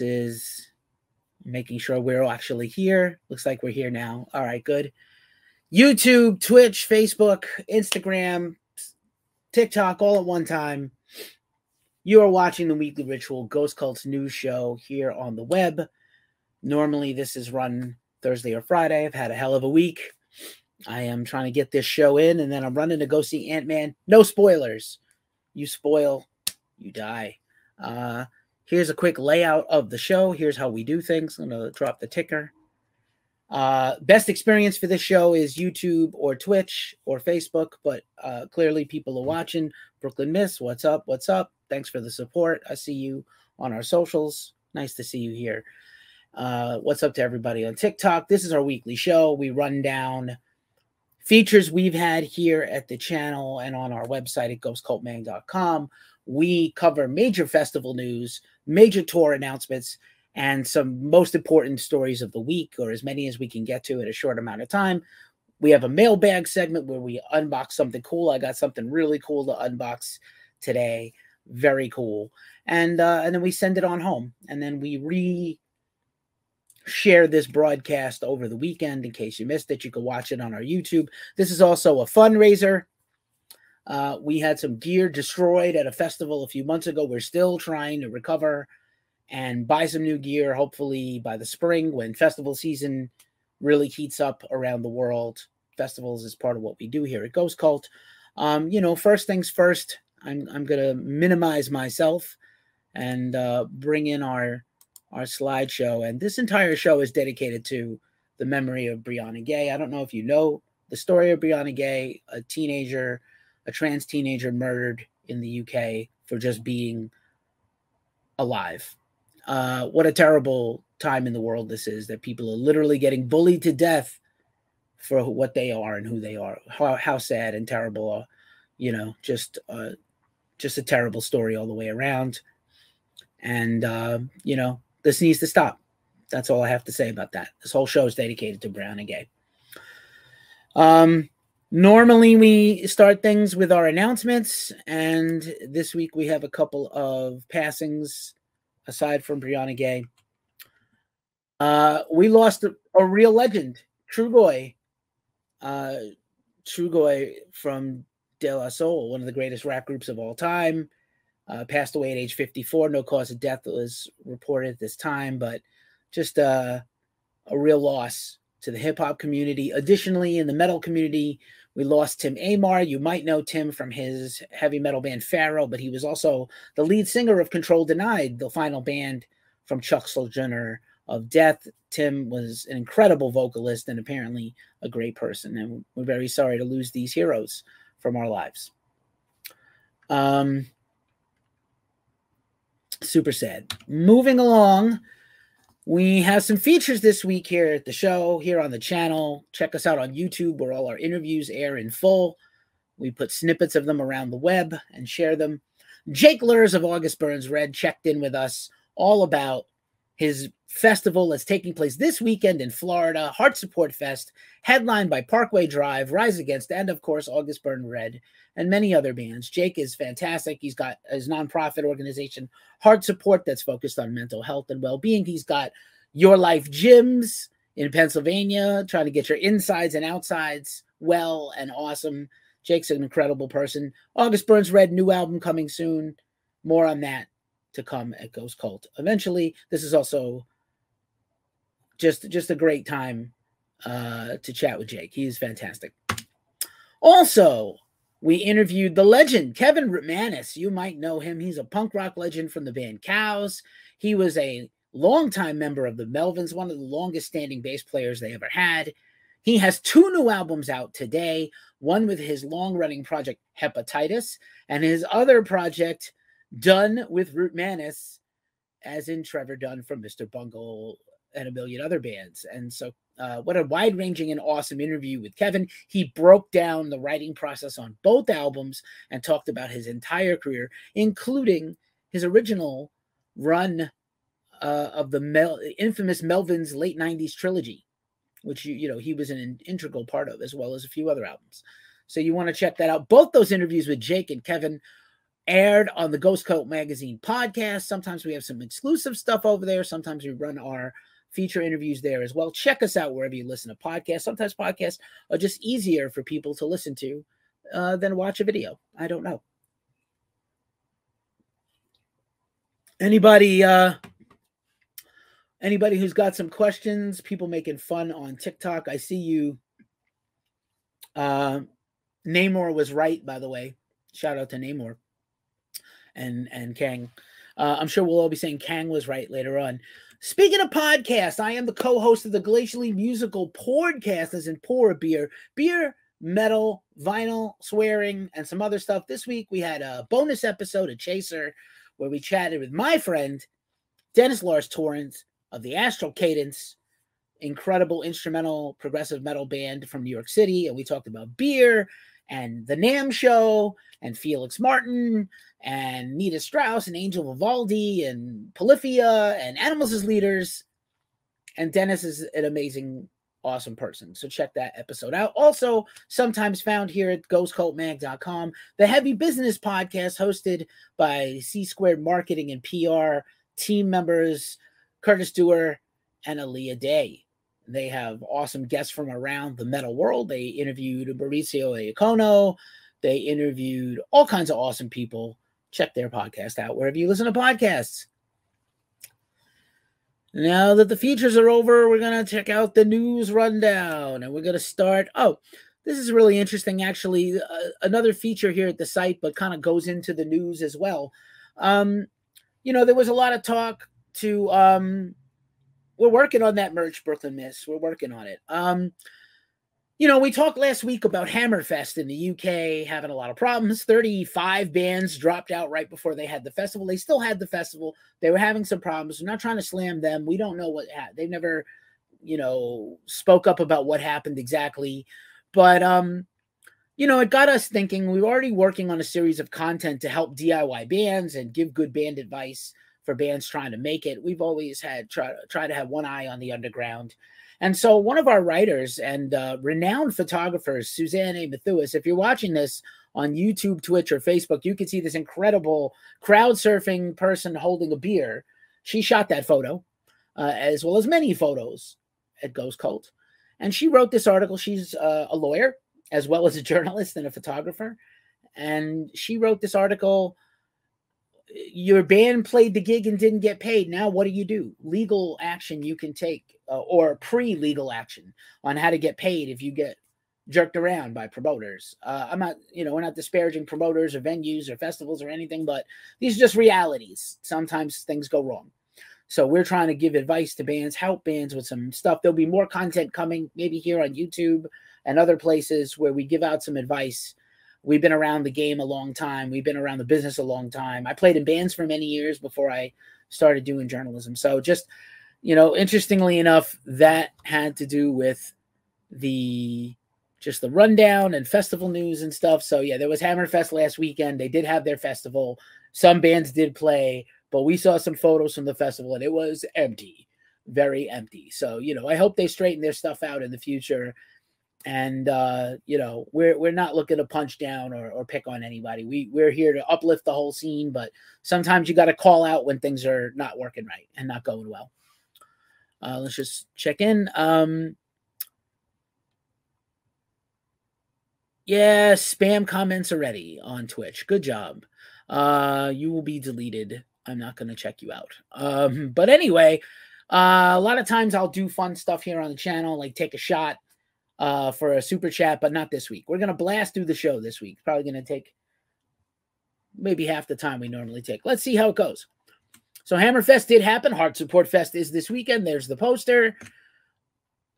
is making sure we're actually here. Looks like we're here now. All right, good. YouTube, Twitch, Facebook, Instagram, TikTok, all at one time. You are watching the Weekly Ritual Ghost Cults news show here on the web. Normally, this is run Thursday or Friday. I've had a hell of a week. I am trying to get this show in, and then I'm running to go see Ant Man. No spoilers. You spoil, you die. Uh, here's a quick layout of the show. Here's how we do things. I'm going to drop the ticker. Uh, best experience for this show is YouTube or Twitch or Facebook, but uh, clearly people are watching. Brooklyn Miss, what's up? What's up? Thanks for the support. I see you on our socials. Nice to see you here. Uh, what's up to everybody on TikTok? This is our weekly show. We run down features we've had here at the channel and on our website at ghostcultmag.com. We cover major festival news, major tour announcements, and some most important stories of the week, or as many as we can get to in a short amount of time. We have a mailbag segment where we unbox something cool. I got something really cool to unbox today. Very cool. And uh, and then we send it on home. And then we re share this broadcast over the weekend in case you missed it. You can watch it on our YouTube. This is also a fundraiser. Uh, we had some gear destroyed at a festival a few months ago. We're still trying to recover and buy some new gear, hopefully by the spring when festival season really heats up around the world. Festivals is part of what we do here at Ghost Cult. Um, you know, first things first, I'm, I'm going to minimize myself and uh, bring in our our slideshow. And this entire show is dedicated to the memory of Brianna Ghey. I don't know if you know the story of Brianna Ghey, a teenager, a trans teenager murdered in the UK for just being alive uh, what a terrible time in the world this is that people are literally getting bullied to death for what they are and who they are. How, how sad and terrible, uh, you know, just uh, just a terrible story all the way around. And uh, you know, this needs to stop. That's all I have to say about that. This whole show is dedicated to Brianna Ghey. Um, normally we start things with our announcements, and this week we have a couple of passings aside from Brianna Ghey. Uh, we lost a, a real legend, Trugoy. Uh, Trugoy from De La Soul, one of the greatest rap groups of all time, uh, passed away at age 54. No cause of death was reported at this time, but just uh, a real loss to the hip hop community. Additionally, in the metal community, we lost Tim Aymar. You might know Tim from his heavy metal band Pharaoh, but he was also the lead singer of Control Denied, the final band from Chuck Schuldiner of Death. Tim was an incredible vocalist and apparently a great person. And we're very sorry to lose these heroes from our lives. Um, super sad. Moving along we have some features this week here at the show, here on the channel. Check us out on YouTube where all our interviews air in full. We put snippets of them around the web and share them. Jake Luhrs of August Burns Red checked in with us all about his festival that's taking place this weekend in Florida, Heart Support Fest, headlined by Parkway Drive, Rise Against, and of course, August Burn Red, and many other bands. Jake is fantastic. He's got his nonprofit organization, Heart Support, that's focused on mental health and well being. He's got Your Life Gyms in Pennsylvania, trying to get your insides and outsides well and awesome. Jake's an incredible person. August Burns Red, new album coming soon. More on that to come at Ghost Cult. Eventually, this is also just just a great time uh, to chat with Jake. He is fantastic. Also, we interviewed the legend Kevin Rutmanis. You might know him. He's a punk rock legend from the band Cows. He was a longtime member of the Melvins, one of the longest standing bass players they ever had. He has two new albums out today one with his long running project Hepatitis, and his other project done with Rutmanis, as in Trevor Dunn from Mr. Bungle and a million other bands. And so, uh, what a wide ranging and awesome interview with Kevin. He broke down the writing process on both albums and talked about his entire career, including his original run uh, of the Mel- infamous Melvins late 90s trilogy, which you, you know he was an integral part of, as well as a few other albums. So you want to check that out. Both those interviews with Jake and Kevin aired on the Ghost Cult Magazine podcast. Sometimes we have some exclusive stuff over there. Sometimes we run our feature interviews there as well. Check us out wherever you listen to podcasts. Sometimes podcasts are just easier for people to listen to uh, than watch a video. I don't know. Anybody uh anybody who's got some questions, people making fun on TikTok. I see you. Uh Namor was right, by the way. Shout out to Namor and and Kang. Uh, I'm sure we'll all be saying Kang was right later on. Speaking of podcasts, I am the co-host of the Glacially Musical Podcast, as in pour beer, beer, metal, vinyl, swearing, and some other stuff. This week we had a bonus episode of Chaser where we chatted with my friend Dennis Lars Torrance of the Astral Cadence, incredible instrumental progressive metal band from New York City, and we talked about beer and the NAMM show and Felix Martin and Nita Strauss and Angel Vivaldi and Polyphia and Animals as Leaders. And Dennis is an amazing, awesome person. So check that episode out. Also, sometimes found here at ghostcultmag.com, the Heavy Business Podcast hosted by C Squared Marketing and PR team members Curtis Dewar and Aaliyah Day. They have awesome guests from around the metal world. They interviewed Mauricio Iacono. They interviewed all kinds of awesome people. Check their podcast out wherever you listen to podcasts. Now that the features are over, we're going to check out the news rundown and we're going to start. Oh, this is really interesting, actually. Uh, another feature here at the site, but kind of goes into the news as well. Um, you know, there was a lot of talk to um, we're working on that merch, Brooklyn Miss. We're working on it. Um, you know, we talked last week about Hammerfest in the UK having a lot of problems. 35 bands dropped out right before they had the festival. They still had the festival. They were having some problems. We're not trying to slam them. We don't know what happened. They've never, you know, spoke up about what happened exactly. But um, you know, it got us thinking. We were already working on a series of content to help DIY bands and give good band advice for bands trying to make it. We've always had try try to have one eye on the underground. And so one of our writers and uh, renowned photographers, Susanne A. Maathuis, if you're watching this on YouTube, Twitch, or Facebook, you can see this incredible crowd surfing person holding a beer. She shot that photo, uh, as well as many photos at Ghost Cult. And she wrote this article. She's uh, a lawyer as well as a journalist and a photographer. And she wrote this article your band played the gig and didn't get paid. Now, what do you do? Legal action you can take, uh, or pre legal action on how to get paid if you get jerked around by promoters. Uh, I'm not, you know, we're not disparaging promoters or venues or festivals or anything, but these are just realities. Sometimes things go wrong. So we're trying to give advice to bands, help bands with some stuff. There'll be more content coming, maybe here on YouTube and other places where we give out some advice We've been around the game a long time. We've been around the business a long time. I played in bands for many years before I started doing journalism. So just, you know, interestingly enough, that had to do with the just the rundown and festival news and stuff. So yeah, there was Hammerfest last weekend. They did have their festival. Some bands did play, but we saw some photos from the festival and it was empty, very empty. So, you know, I hope they straighten their stuff out in the future and uh, you know we're we're not looking to punch down or, or pick on anybody. We we're here to uplift the whole scene, but sometimes you got to call out when things are not working right and not going well. Uh, let's just check in. Um, yeah, spam comments already on Twitch. Good job. Uh, you will be deleted. I'm not going to check you out. Um, but anyway, uh, a lot of times I'll do fun stuff here on the channel, like take a shot uh, for a super chat, but not this week. We're gonna blast through the show this week. Probably gonna take maybe half the time we normally take. Let's see how it goes. So Hammerfest did happen. Heart Support Fest is this weekend. There's the poster.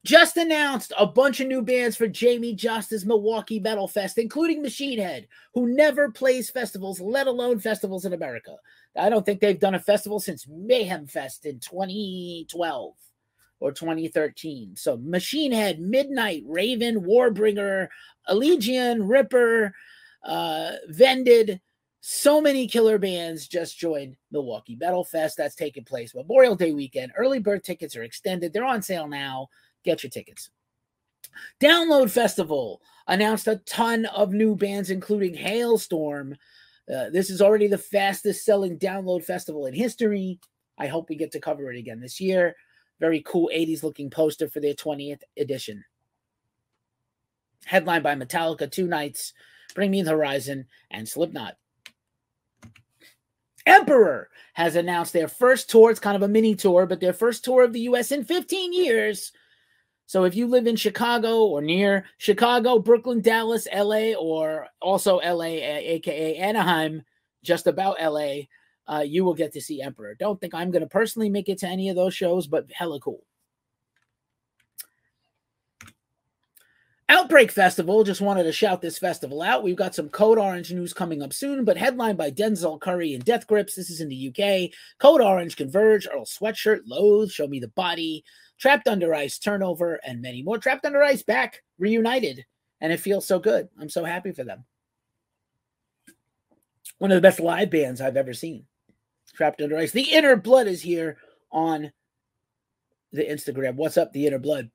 Just announced a bunch of new bands for Jamie Justice Milwaukee Metal Fest, including Machine Head, who never plays festivals, let alone festivals in America. I don't think they've done a festival since Mayhem Fest in 2012 or 2013. So Machine Head, Midnight, Raven, Warbringer, Allegaeon, Ripper, uh, Vended. So many killer bands just joined Milwaukee Metal Fest. That's taking place Memorial Day weekend. Early bird tickets are extended. They're on sale now. Get your tickets. Download Festival announced a ton of new bands, including Halestorm. Uh, this is already the fastest selling download festival in history. I hope we get to cover it again this year. Very cool 80s looking poster for their 20th edition. Headlined by Metallica, Two Nights, Bring Me the Horizon, and Slipknot. Emperor has announced their first tour. It's kind of a mini tour, but their first tour of the US in 15 years. So if you live in Chicago or near Chicago, Brooklyn, Dallas, LA, or also LA, aka Anaheim, just about LA, uh, you will get to see Emperor. Don't think I'm going to personally make it to any of those shows, but hella cool. Outbreak Festival, just wanted to shout this festival out. We've got some Code Orange news coming up soon, but headlined by Denzel Curry and Death Grips. This is in the UK. Code Orange, Converge, Earl Sweatshirt, Loathe, Show Me the Body, Trapped Under Ice, Turnover, and many more. Trapped Under Ice back, reunited, and it feels so good. I'm so happy for them. One of the best live bands I've ever seen. Trapped Under Ice. The Inner Blood is here on the Instagram. What's up, The Inner Blood?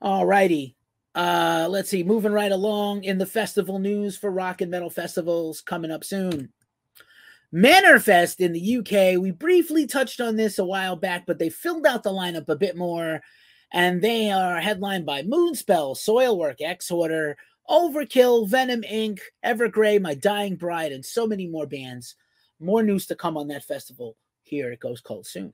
All righty. Uh, let's see. Moving right along in the festival news for rock and metal festivals coming up soon. Manorfest in the UK. We briefly touched on this a while back, but they filled out the lineup a bit more. And they are headlined by Moonspell, Soilwork, Exhorder, Overkill, Venom Inc., Evergrey, My Dying Bride, and so many more bands. More news to come on that festival here at Ghost Cult soon.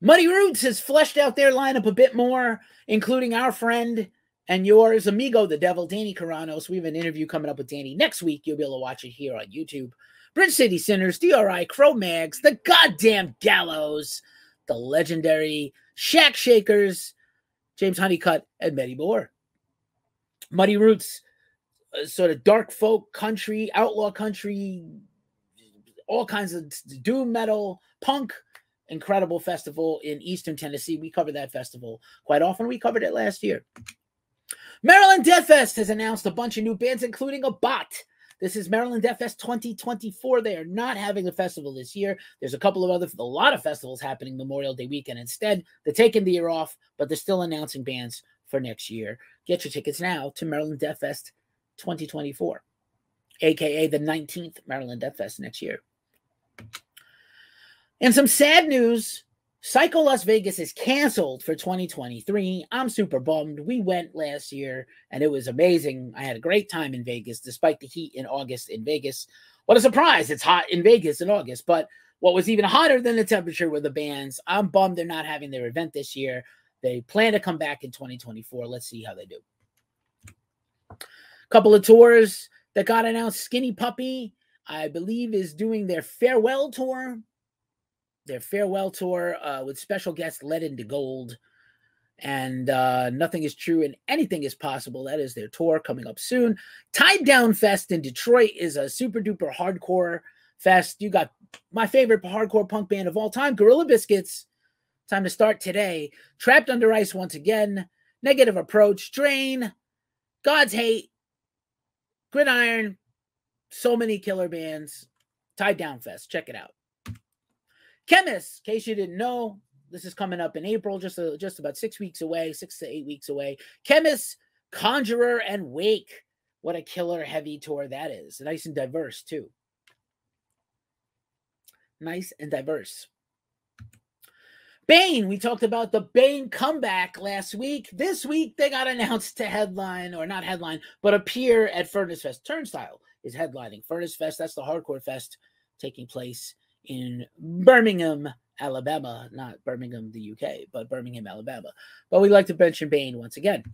Muddy Roots has fleshed out their lineup a bit more, including our friend and yours, amigo, the devil, Danny Kiranos. We have an interview coming up with Danny next week. You'll be able to watch it here on YouTube. Bridge City Sinners, DRI, Cro-Mags, the goddamn Gallows, the legendary Shack Shakers, James Hunnicutt, and many more. Muddy Roots, uh, sort of dark folk country, outlaw country, all kinds of doom metal, punk, incredible festival in Eastern Tennessee. We cover that festival quite often. We covered it last year. Maryland Death Fest has announced a bunch of new bands, including Abbath. This is Maryland Death Fest 2024. They are not having a festival this year. There's a couple of other, a lot of festivals happening Memorial Day weekend instead. They're taking the year off, but they're still announcing bands for next year. Get your tickets now to Maryland Death Fest 2024, aka the 19th Maryland Death Fest next year. And some sad news Psycho Las Vegas is canceled for 2023. I'm super bummed. We went last year and it was amazing. I had a great time in Vegas despite the heat in August in Vegas. What a surprise! It's hot in Vegas in August, but what was even hotter than the temperature were the bands. I'm bummed they're not having their event this year. They plan to come back in 2024. Let's see how they do. Couple of tours that got announced. Skinny Puppy, I believe, is doing their farewell tour their farewell tour uh, with special guests Lead into Gold. And uh, nothing is true and anything is possible. That is their tour coming up soon. Tied Down Fest in Detroit is a super duper hardcore fest. You got my favorite hardcore punk band of all time, Gorilla Biscuits. Time to start today. Trapped Under Ice once again. Negative Approach, Drain, God's Hate, Gridiron. So many killer bands. Tied Down Fest. Check it out. Khemmis, in case you didn't know, this is coming up in April, just just about six weeks away, six to eight weeks away. Khemmis, Conjurer, and Wake. What a killer heavy tour that is. Nice and diverse, too. Nice and diverse. Bane, we talked about the Bane comeback last week. This week, they got announced to headline, or not headline, but appear at Furnace Fest. Turnstile is headlining Furnace Fest. That's the hardcore fest taking place in Birmingham, Alabama, not Birmingham, the UK, but Birmingham, Alabama. But we'd like to mention Bane once again.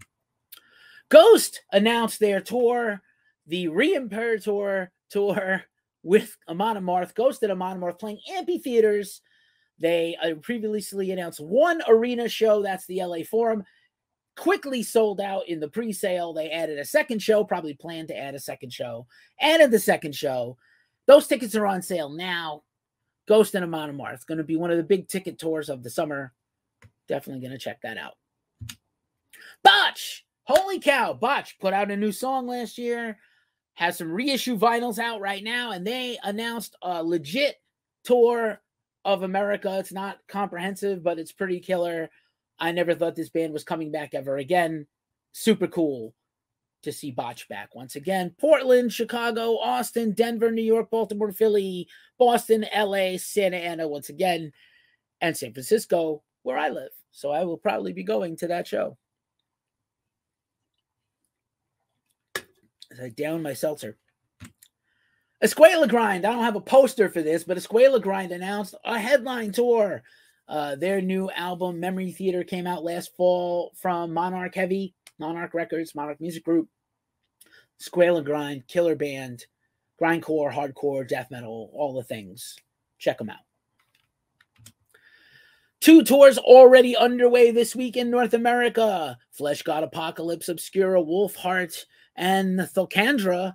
Ghost announced their tour, the Reimperator tour with Amon Amarth, Ghost and Amon Amarth playing amphitheaters. They uh, previously announced one arena show, that's the LA Forum, quickly sold out in the pre-sale. They added a second show, probably planned to add a second show, added the second show. Those tickets are on sale now. Ghost and Amon Amarth. It's going to be one of the big ticket tours of the summer. Definitely going to check that out. Botch! Holy cow! Botch put out a new song last year, has some reissue vinyls out right now, and they announced a legit tour of America. It's not comprehensive, but it's pretty killer. I never thought this band was coming back ever again. Super cool. to see Botch back once again. Portland, Chicago, Austin, Denver, New York, Baltimore, Philly, Boston, LA, Santa Ana once again, and San Francisco, where I live. So I will probably be going to that show. As I down my seltzer. Escuela Grind. I don't have a poster for this, but Escuela Grind announced a headline tour. Uh, their new album, Memory Theater, came out last fall from Monarch Heavy, Monarch Records, Monarch Music Group. Escuela Grind, killer band, grindcore, hardcore, death metal, all the things. Check them out. Two tours already underway this week in North America Fleshgod Apocalypse, Obscura, Wolfheart, and Thulcandra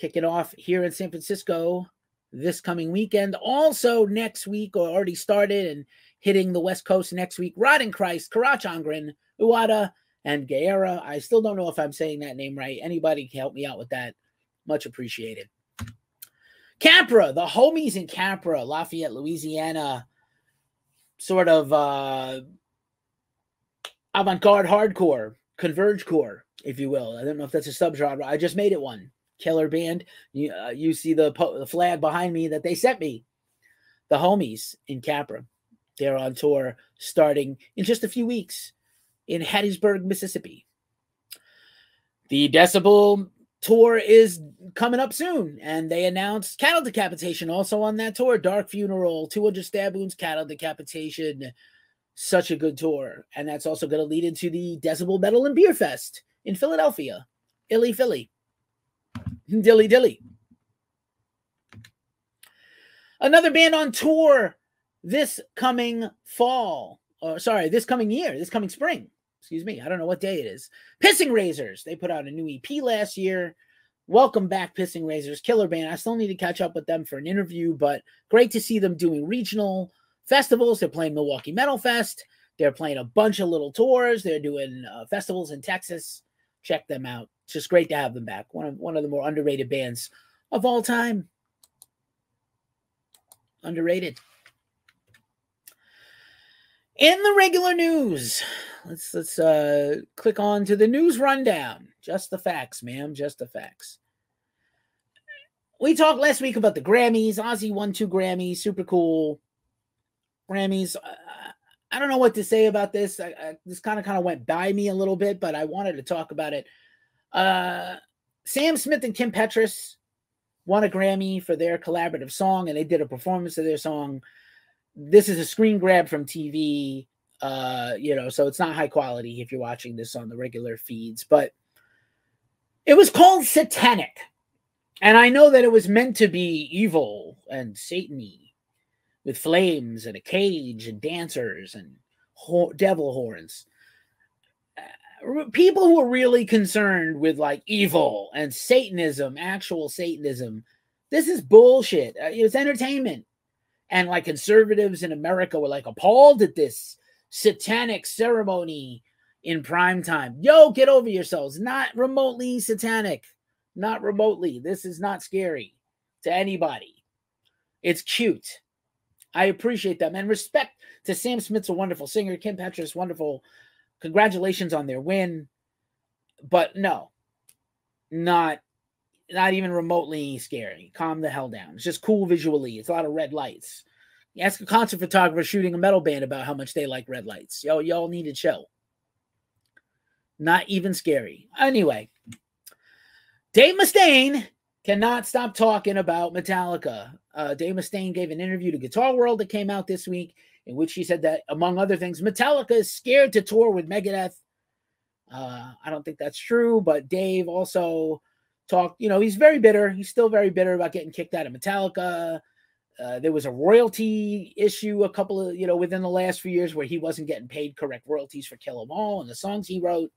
kicking off here in San Francisco this coming weekend. Also, next week, or already started and hitting the West Coast next week, Rotting Christ, Carach Angren, Uada, and Gaerea. I still don't know if I'm saying that name right. Anybody can help me out with that. Much appreciated. Capra, the homies in Capra, Lafayette, Louisiana, sort of uh, avant garde hardcore, converge core, if you will. I don't know if that's a subgenre. I just made it one. Killer band. You, uh, you see the, po- the flag behind me that they sent me. The homies in Capra. They're on tour starting in just a few weeks in Hattiesburg, Mississippi. The Decibel tour is coming up soon, and they announced cattle decapitation also on that tour. Dark Funeral, 200 stab wounds, cattle decapitation. Such a good tour. And that's also going to lead into the Decibel Metal and Beer Fest in Philadelphia. Illy Philly. Dilly Dilly. Another band on tour this coming fall, or sorry, this coming year, this coming spring. Excuse me, I don't know what day it is. Pissing Razors. They put out a new EP last year. Welcome back, Pissing Razors, killer band. I still need to catch up with them for an interview, but great to see them doing regional festivals. They're playing Milwaukee Metal Fest. They're playing a bunch of little tours. They're doing uh, festivals in Texas. Check them out. It's just great to have them back. One of one of the more underrated bands of all time. Underrated. In the regular news, let's let's uh click on to the news rundown. Just the facts, ma'am. Just the facts. We talked last week about the Grammys. Ozzy won two Grammys. Super cool. Grammys. Uh, I don't know what to say about this. I, I, this kind of kind of went by me a little bit, but I wanted to talk about it. Uh, Sam Smith and Kim Petras won a Grammy for their collaborative song, and they did a performance of their song this is a screen grab from TV, uh, you know, so it's not high quality if you're watching this on the regular feeds, but it was called Satanic. And I know that it was meant to be evil and satany with flames and a cage and dancers and ho- devil horns. Uh, people who are really concerned with like evil and Satanism, actual Satanism, this is bullshit. Uh, it's entertainment and like conservatives in America were like appalled at this satanic ceremony in prime time. Yo, get over yourselves. Not remotely satanic. Not remotely. This is not scary to anybody. It's cute. I appreciate them and respect to Sam Smith's a wonderful singer. Kim Petras wonderful. Congratulations on their win. But no, not not even remotely scary. Calm the hell down. It's just cool visually. It's a lot of red lights. You ask a concert photographer shooting a metal band about how much they like red lights. Yo, y'all need to chill. Not even scary. Anyway, Dave Mustaine cannot stop talking about Metallica. Uh, Dave Mustaine gave an interview to Guitar World that came out this week, in which he said that, among other things, Metallica is scared to tour with Megadeth. Uh, I don't think that's true, but Dave also talked, you know, he's very bitter. He's still very bitter about getting kicked out of Metallica. Uh, there was a royalty issue a couple of, you know, within the last few years where he wasn't getting paid correct royalties for Kill 'Em All and the songs he wrote.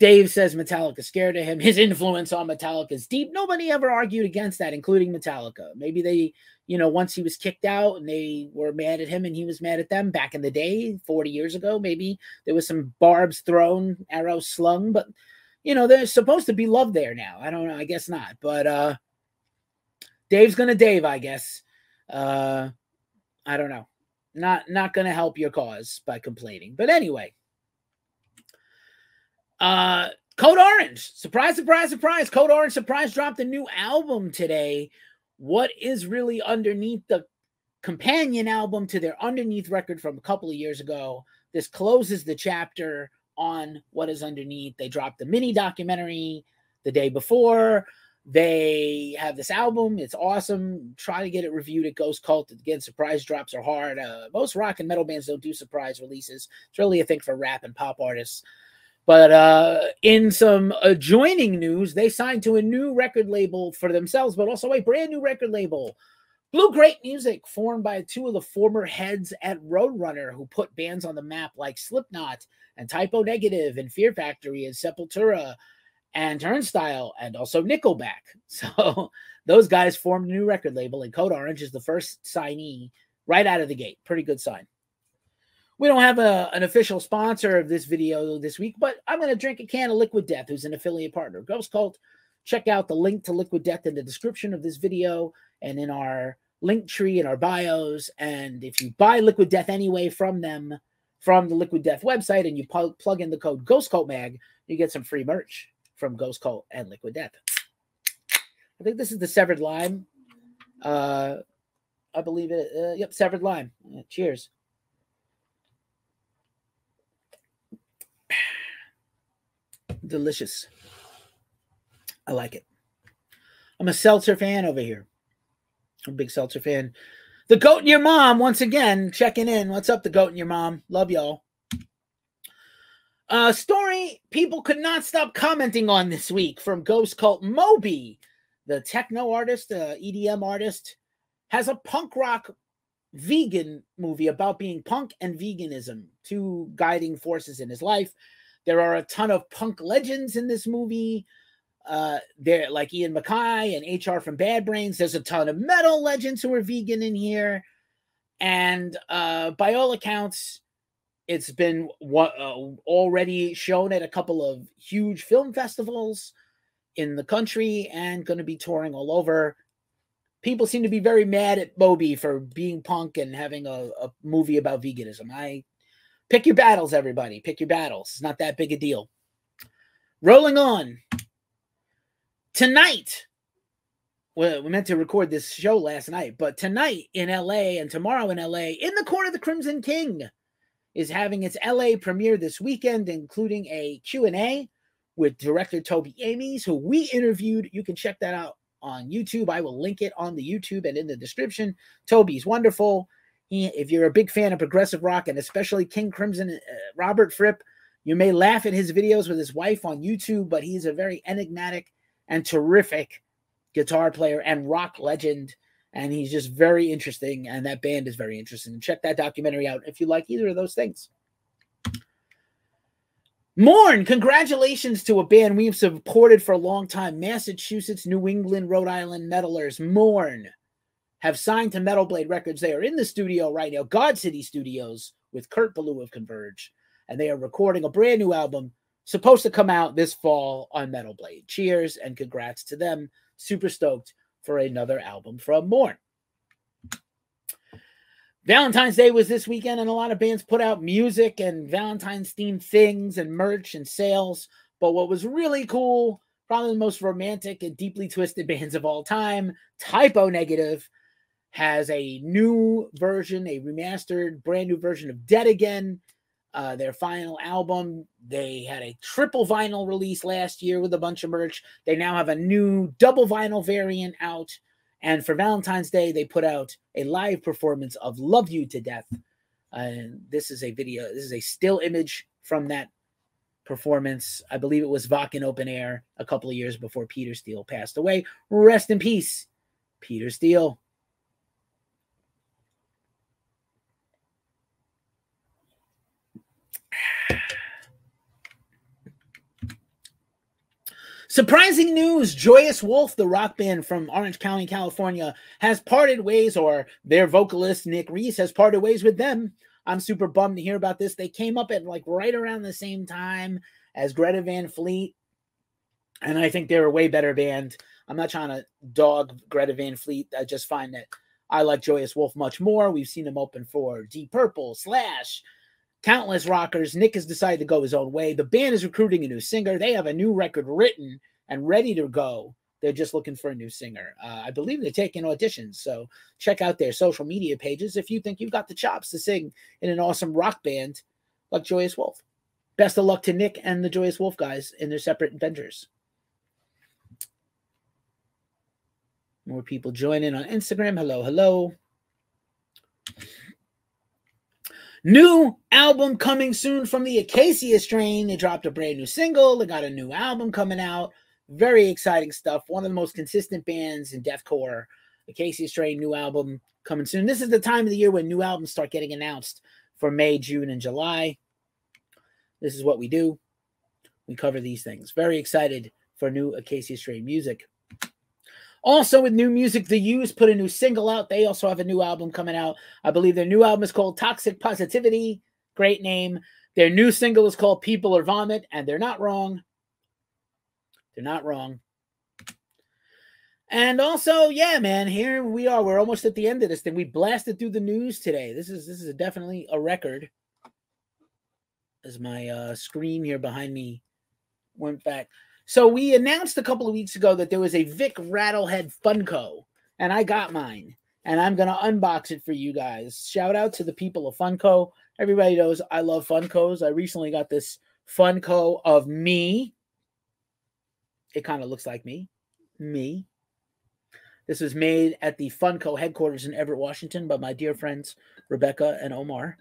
Dave says Metallica scared of him. His influence on Metallica is deep. Nobody ever argued against that, including Metallica. Maybe they, you know, once he was kicked out and they were mad at him and he was mad at them back in the day, 40 years ago, maybe there was some barbs thrown, arrows slung, but you know, they're supposed to be love there now. I don't know. I guess not. But uh Dave's gonna Dave, I guess. Uh I don't know. Not not gonna help your cause by complaining. But anyway. Uh Code Orange, surprise, surprise, surprise. Code Orange surprise dropped a new album today. What is really underneath the companion album to their underneath record from a couple of years ago? This closes the chapter on what is underneath. They dropped the mini documentary the day before. They have this album. It's awesome. Try to get it reviewed at Ghost Cult. Again, surprise drops are hard. Uh, most rock and metal bands don't do surprise releases. It's really a thing for rap and pop artists. But uh, in some adjoining news, they signed to a new record label for themselves, but also a brand new record label. Blue Grape Music, formed by two of the former heads at Roadrunner, who put bands on the map like Slipknot and Type O Negative and Fear Factory and Sepultura and Turnstile and also Nickelback. So those guys formed a new record label, and Code Orange is the first signee right out of the gate. Pretty good sign. We don't have a, an official sponsor of this video this week, but I'm going to drink a can of Liquid Death, who's an affiliate partner. Ghost Cult, check out the link to Liquid Death in the description of this video and in our link tree in our bios. And if you buy Liquid Death anyway from them, from the Liquid Death website, and you pu- plug in the code Ghost Cult Mag, you get some free merch from Ghost Cult and Liquid Death. I think this is the Severed Lime. Uh, I believe it. Uh, yep, Severed Lime. Cheers. Delicious. I like it. I'm a seltzer fan over here. I'm a big seltzer fan. The goat and your mom, once again, checking in. What's up, the goat and your mom? Love y'all. Uh, story people could not stop commenting on this week from Ghost Cult Moby, the techno artist, uh, EDM artist, has a punk rock vegan movie about being punk and veganism, two guiding forces in his life. There are a ton of punk legends in this movie. Uh, there, like Ian MacKaye and HR from Bad Brains. There's a ton of metal legends who are vegan in here, and uh, by all accounts, it's been uh, already shown at a couple of huge film festivals in the country and going to be touring all over. People seem to be very mad at Moby for being punk and having a, a movie about veganism. I pick your battles, everybody. Pick your battles. It's not that big a deal. Rolling on. Tonight, well, we meant to record this show last night, but tonight in LA and tomorrow in LA, in the Court of the Crimson King, is having its LA premiere this weekend, including a Q&A with director Toby Amies, who we interviewed. You can check that out on YouTube. I will link it on the YouTube and in the description. Toby's wonderful. If you're a big fan of progressive rock and especially King Crimson, uh, Robert Fripp, you may laugh at his videos with his wife on YouTube, but he's a very enigmatic and terrific guitar player and rock legend. And he's just very interesting and that band is very interesting. Check that documentary out if you like either of those things. Mourn, congratulations to a band we've supported for a long time. Massachusetts, New England, Rhode Island metalers, Mourn, have signed to Metal Blade Records. They are in the studio right now, God City Studios, with Kurt Ballou of Converge, and they are recording a brand new album supposed to come out this fall on Metal Blade. Cheers and congrats to them. Super stoked for another album from Mourn. Valentine's Day was this weekend, and a lot of bands put out music and Valentine's themed things and merch and sales. But what was really cool, probably the most romantic and deeply twisted bands of all time, Type O Negative, has a new version, a remastered, brand new version of Dead Again uh, their final album. They had a triple vinyl release last year with a bunch of merch. They now have a new double vinyl variant out. And for Valentine's Day, they put out a live performance of Love You to Death. And this is a video, this is a still image from that performance. I believe it was Wacken Open Air a couple of years before Peter Steele passed away. Rest in peace, Peter Steele. Surprising news Joyous Wolf, the rock band from Orange County, California, has parted ways, or their vocalist Nick Reese has parted ways with them. I'm super bummed to hear about this. They came up at like right around the same time as Greta Van Fleet, and I think they're a way better band. I'm not trying to dog Greta Van Fleet. I just find that I like Joyous Wolf much more. We've seen them open for Deep Purple, Slash, countless rockers. Nick has decided to go his own way. The band is recruiting a new singer. They have a new record written and ready to go. They're just looking for a new singer. Uh, I believe they're taking auditions. So check out their social media pages if you think you've got the chops to sing in an awesome rock band like Joyous Wolf. Best of luck to Nick and the Joyous Wolf guys in their separate ventures. More people join in on Instagram. Hello, hello. New album coming soon from the Acacia Strain. They dropped a brand new single. They got a new album coming out. Very exciting stuff. One of the most consistent bands in deathcore. Acacia Strain new album coming soon. This is the time of the year when new albums start getting announced for May, June, and July. This is what we do. We cover these things. Very excited for new Acacia Strain music. Also, with new music, The Used put a new single out. They also have a new album coming out. I believe their new album is called Toxic Positivity. Great name. Their new single is called People Are Vomit, and they're not wrong. They're not wrong. And also, yeah, man, here we are. We're almost at the end of this thing. We blasted through the news today. This is this is definitely a record. As my uh, screen here behind me went back. So we announced a couple of weeks ago that there was a Vic Rattlehead Funko, and I got mine, and I'm gonna unbox it for you guys. Shout out to the people of Funko. Everybody knows I love Funkos. I recently got this Funko of me. It kind of looks like me, me. This was made at the Funko headquarters in Everett, Washington, by my dear friends Rebecca and Omar,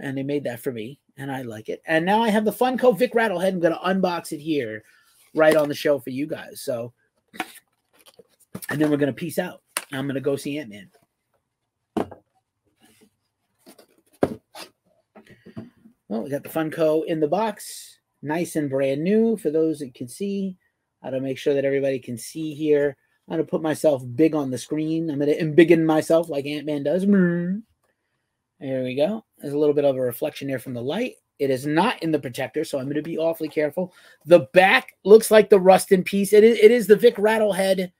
and they made that for me, and I like it. And now I have the Funko Vic Rattlehead. I'm gonna unbox it here right on the show for you guys. So, and then we're gonna peace out. I'm gonna go see Ant Man. Well, we got the Funko in the box, nice and brand new for those that can see. How to make sure that everybody can see here. I'm gonna put myself big on the screen. I'm gonna embiggen myself like Ant Man does. There we go. There's a little bit of a reflection there from the light. It is not in the protector, so I'm going to be awfully careful. The back looks like the rust in peace. It is, it is the Vic Rattlehead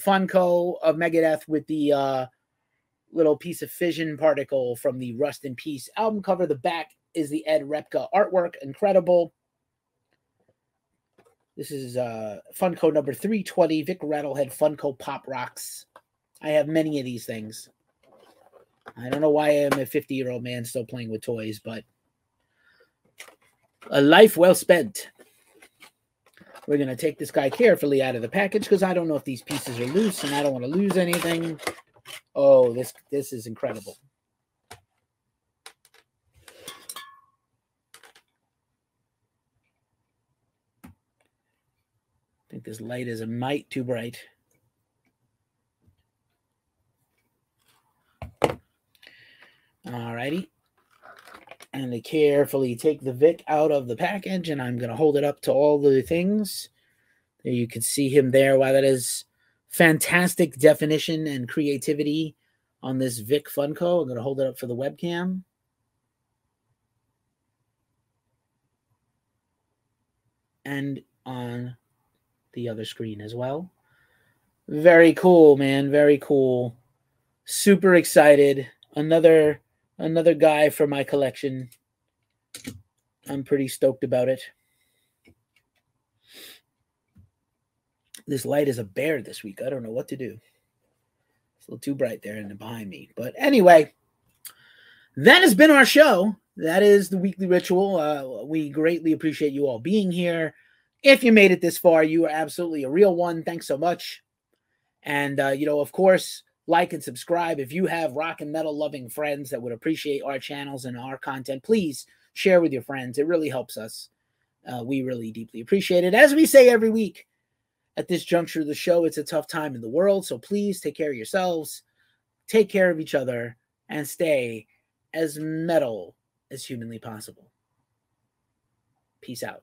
Funko of Megadeth with the uh, little piece of fission particle from the Rust in Peace album cover. The back is the Ed Repka artwork. Incredible. This is uh, Funko number 320, Vic Rattlehead Funko Pop Rocks. I have many of these things. I don't know why I am a 50 year old man still playing with toys, but a life well spent. We're going to take this guy carefully out of the package because I don't know if these pieces are loose and I don't want to lose anything. Oh, this this is incredible. I think this light is a mite too bright. All righty and to carefully take the Vic out of the package. And I'm going to hold it up to all the things. You can see him there. Wow, that is fantastic definition and creativity on this Vic Funko. I'm going to hold it up for the webcam. And on the other screen as well. Very cool, man. Very cool. Super excited. Another another guy for my collection. I'm pretty stoked about it. This light is a bear this week. I don't know what to do. It's a little too bright there and behind me. But anyway, that has been our show. That is the weekly ritual. Uh, we greatly appreciate you all being here. If you made it this far, you are absolutely a real one. Thanks so much. And, uh, you know, of course, like and subscribe. If you have rock and metal loving friends that would appreciate our channels and our content, please share with your friends. It really helps us. Uh, we really deeply appreciate it. As we say every week at this juncture of the show, it's a tough time in the world. So please take care of yourselves, take care of each other, and stay as metal as humanly possible. Peace out.